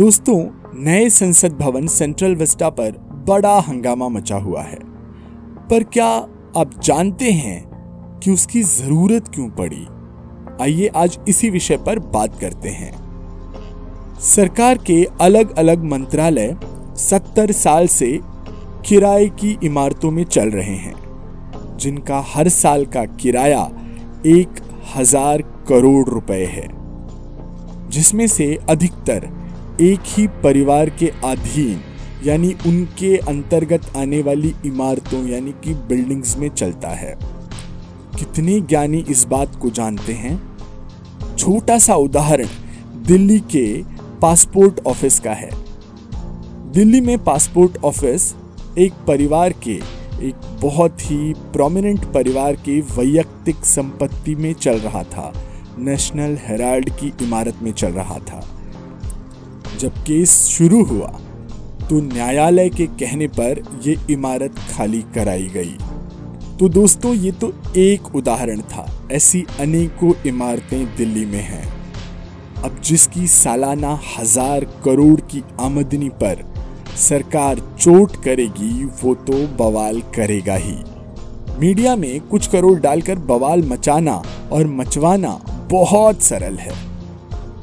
दोस्तों, नए संसद भवन सेंट्रल विस्टा पर बड़ा हंगामा मचा हुआ है। पर क्या आप जानते हैं कि उसकी ज़रूरत क्यों पड़ी? आइए आज इसी विषय पर बात करते हैं। सरकार के अलग अलग मंत्रालय सत्तर साल से किराए की इमारतों में चल रहे हैं, जिनका हर साल का किराया एक हज़ार करोड़ रुपए है, जिसमें से अधिकतर एक ही परिवार के अधीन, यानी उनके अंतर्गत आने वाली इमारतों, यानी कि बिल्डिंग्स में चलता है। कितने ज्ञानी इस बात को जानते हैं? छोटा सा उदाहरण, दिल्ली के पासपोर्ट ऑफ़िस का है। दिल्ली में पासपोर्ट ऑफ़िस एक परिवार के, एक बहुत ही प्रोमिनेंट परिवार के वैयक्तिक संपत्ति में चल रहा था। नेशनल हेराल्ड की इमारत में चल रहा था। जब केस शुरू हुआ तो न्यायालय के कहने पर यह इमारत खाली कराई गई। तो दोस्तों, ये तो एक उदाहरण था। ऐसी अनेकों इमारतें दिल्ली में हैं। अब जिसकी सालाना हज़ार करोड़ की आमदनी पर सरकार चोट करेगी, वो तो बवाल करेगा ही। मीडिया में कुछ करोड़ डालकर बवाल मचाना और मचवाना बहुत सरल है।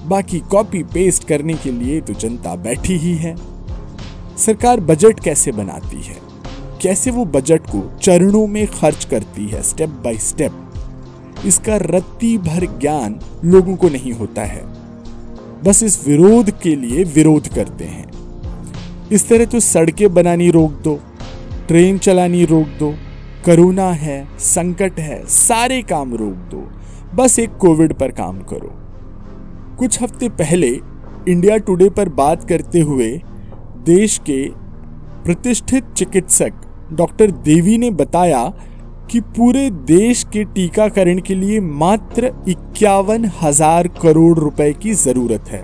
बाकी कॉपी पेस्ट करने के लिए तो जनता बैठी ही है। सरकार बजट कैसे बनाती है? कैसे वो बजट को चरणों में खर्च करती है स्टेप बाय स्टेप इसका रत्ती भर ज्ञान लोगों को नहीं होता है। बस इस विरोध के लिए विरोध करते हैं। इस तरह तो सड़कें बनानी रोक दो, ट्रेन चलानी रोक दो, करोना है, संकट है, सारे काम रोक दो। बस एक कोविड पर काम करो। कुछ हफ़्ते पहले इंडिया टुडे पर बात करते हुए देश के प्रतिष्ठित चिकित्सक डॉक्टर देवी ने बताया कि पूरे देश के टीकाकरण के लिए मात्र इक्यावन हज़ार करोड़ रुपए की ज़रूरत है।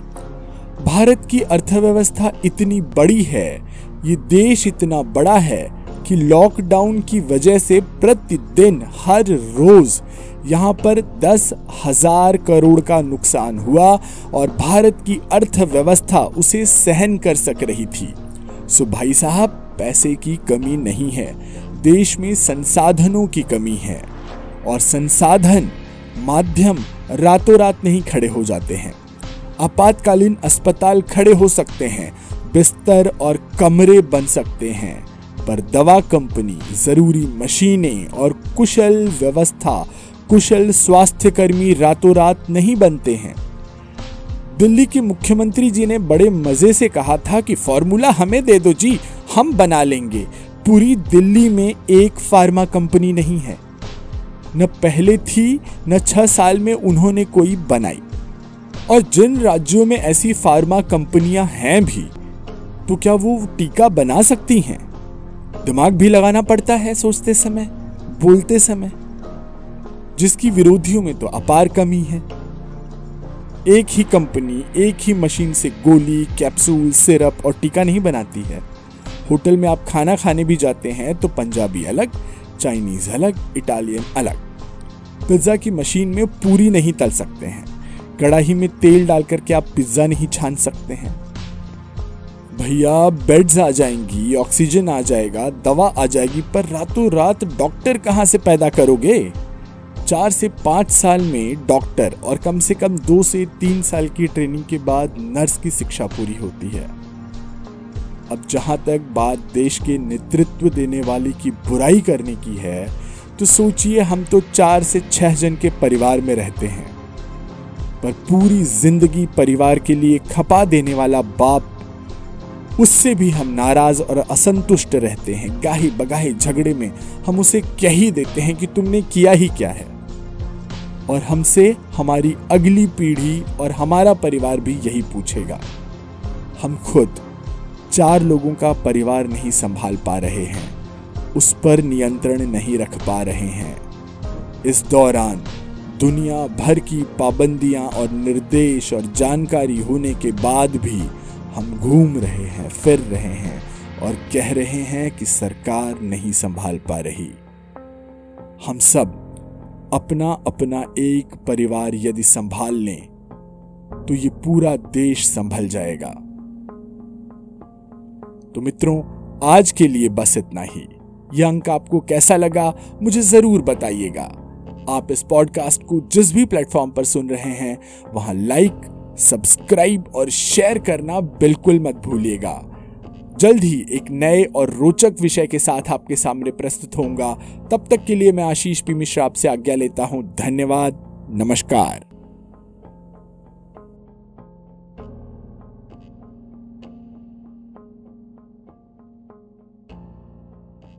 भारत की अर्थव्यवस्था इतनी बड़ी है, ये देश इतना बड़ा है कि लॉकडाउन की वजह से प्रतिदिन, हर रोज यहाँ पर दस हज़ार करोड़ का नुकसान हुआ और भारत की अर्थव्यवस्था उसे सहन कर सक रही थी। सो भाई साहब, पैसे की कमी नहीं है, देश में संसाधनों की कमी है और संसाधन माध्यम रातों रात नहीं खड़े हो जाते हैं। आपातकालीन अस्पताल खड़े हो सकते हैं, बिस्तर और कमरे बन सकते हैं। पर दवा कंपनी, ज़रूरी मशीनें और कुशल व्यवस्था, कुशल स्वास्थ्यकर्मी रातों रात नहीं बनते हैं। दिल्ली के मुख्यमंत्री जी ने बड़े मज़े से कहा था कि फॉर्मूला हमें दे दो जी, हम बना लेंगे। पूरी दिल्ली में एक फार्मा कंपनी नहीं है। न पहले थी, न छह साल में उन्होंने कोई बनाई। और जिन राज्यों में ऐसी फार्मा कंपनियाँ हैं भी तो क्या वो टीका बना सकती हैं? दिमाग भी लगाना पड़ता है सोचते समय, बोलते समय। जिसकी विरोधियों में तो अपार कमी है। एक ही कंपनी, एक ही मशीन से गोली, कैप्सूल, सिरप और टीका नहीं बनाती है। होटल में आप खाना खाने भी जाते हैं तो पंजाबी अलग, चाइनीज़ अलग, इटालियन अलग। पिज्जा की मशीन में पूरी नहीं तल सकते हैं। कड़ाही में तेल डालकर के आप पिज्जा नहीं छान सकते हैं। भैया बेड्स आ जाएँगी ऑक्सीजन आ जाएगा, दवा आ जाएगी, पर रातों रात डॉक्टर कहाँ से पैदा करोगे? चार से पाँच साल में डॉक्टर और कम से कम दो से तीन साल की ट्रेनिंग के बाद नर्स की शिक्षा पूरी होती है। अब जहाँ तक बात देश के नेतृत्व देने वाले की बुराई करने की है तो सोचिए हम तो चार से छह जन के परिवार में रहते हैं। पर पूरी ज़िंदगी परिवार के लिए खपा देने वाला बाप उससे भी हम नाराज़ और असंतुष्ट रहते हैं। गाही बगाही झगड़े में हम उसे कह ही देते हैं कि तुमने किया ही क्या है। और हमसे हमारी अगली पीढ़ी और हमारा परिवार भी यही पूछेगा। हम खुद चार लोगों का परिवार नहीं संभाल पा रहे हैं। उस पर नियंत्रण नहीं रख पा रहे हैं। इस दौरान दुनिया भर की पाबंदियाँ और निर्देश और जानकारी होने के बाद भी हम घूम रहे हैं, फिर रहे हैं और कह रहे हैं कि सरकार नहीं संभाल पा रही। हम सब अपना अपना एक परिवार यदि संभाल लें तो ये पूरा देश संभल जाएगा। तो मित्रों, आज के लिए बस इतना ही। यह अंक आपको कैसा लगा, मुझे ज़रूर बताइएगा। आप इस पॉडकास्ट को जिस भी प्लेटफॉर्म पर सुन रहे हैं, वहाँ लाइक सब्सक्राइब और शेयर करना बिल्कुल मत भूलिएगा। जल्द ही एक नए और रोचक विषय के साथ आपके सामने प्रस्तुत होऊँगा। तब तक के लिए मैं आशीष पी मिश्रा आपसे आज्ञा लेता हूँ। धन्यवाद। नमस्कार।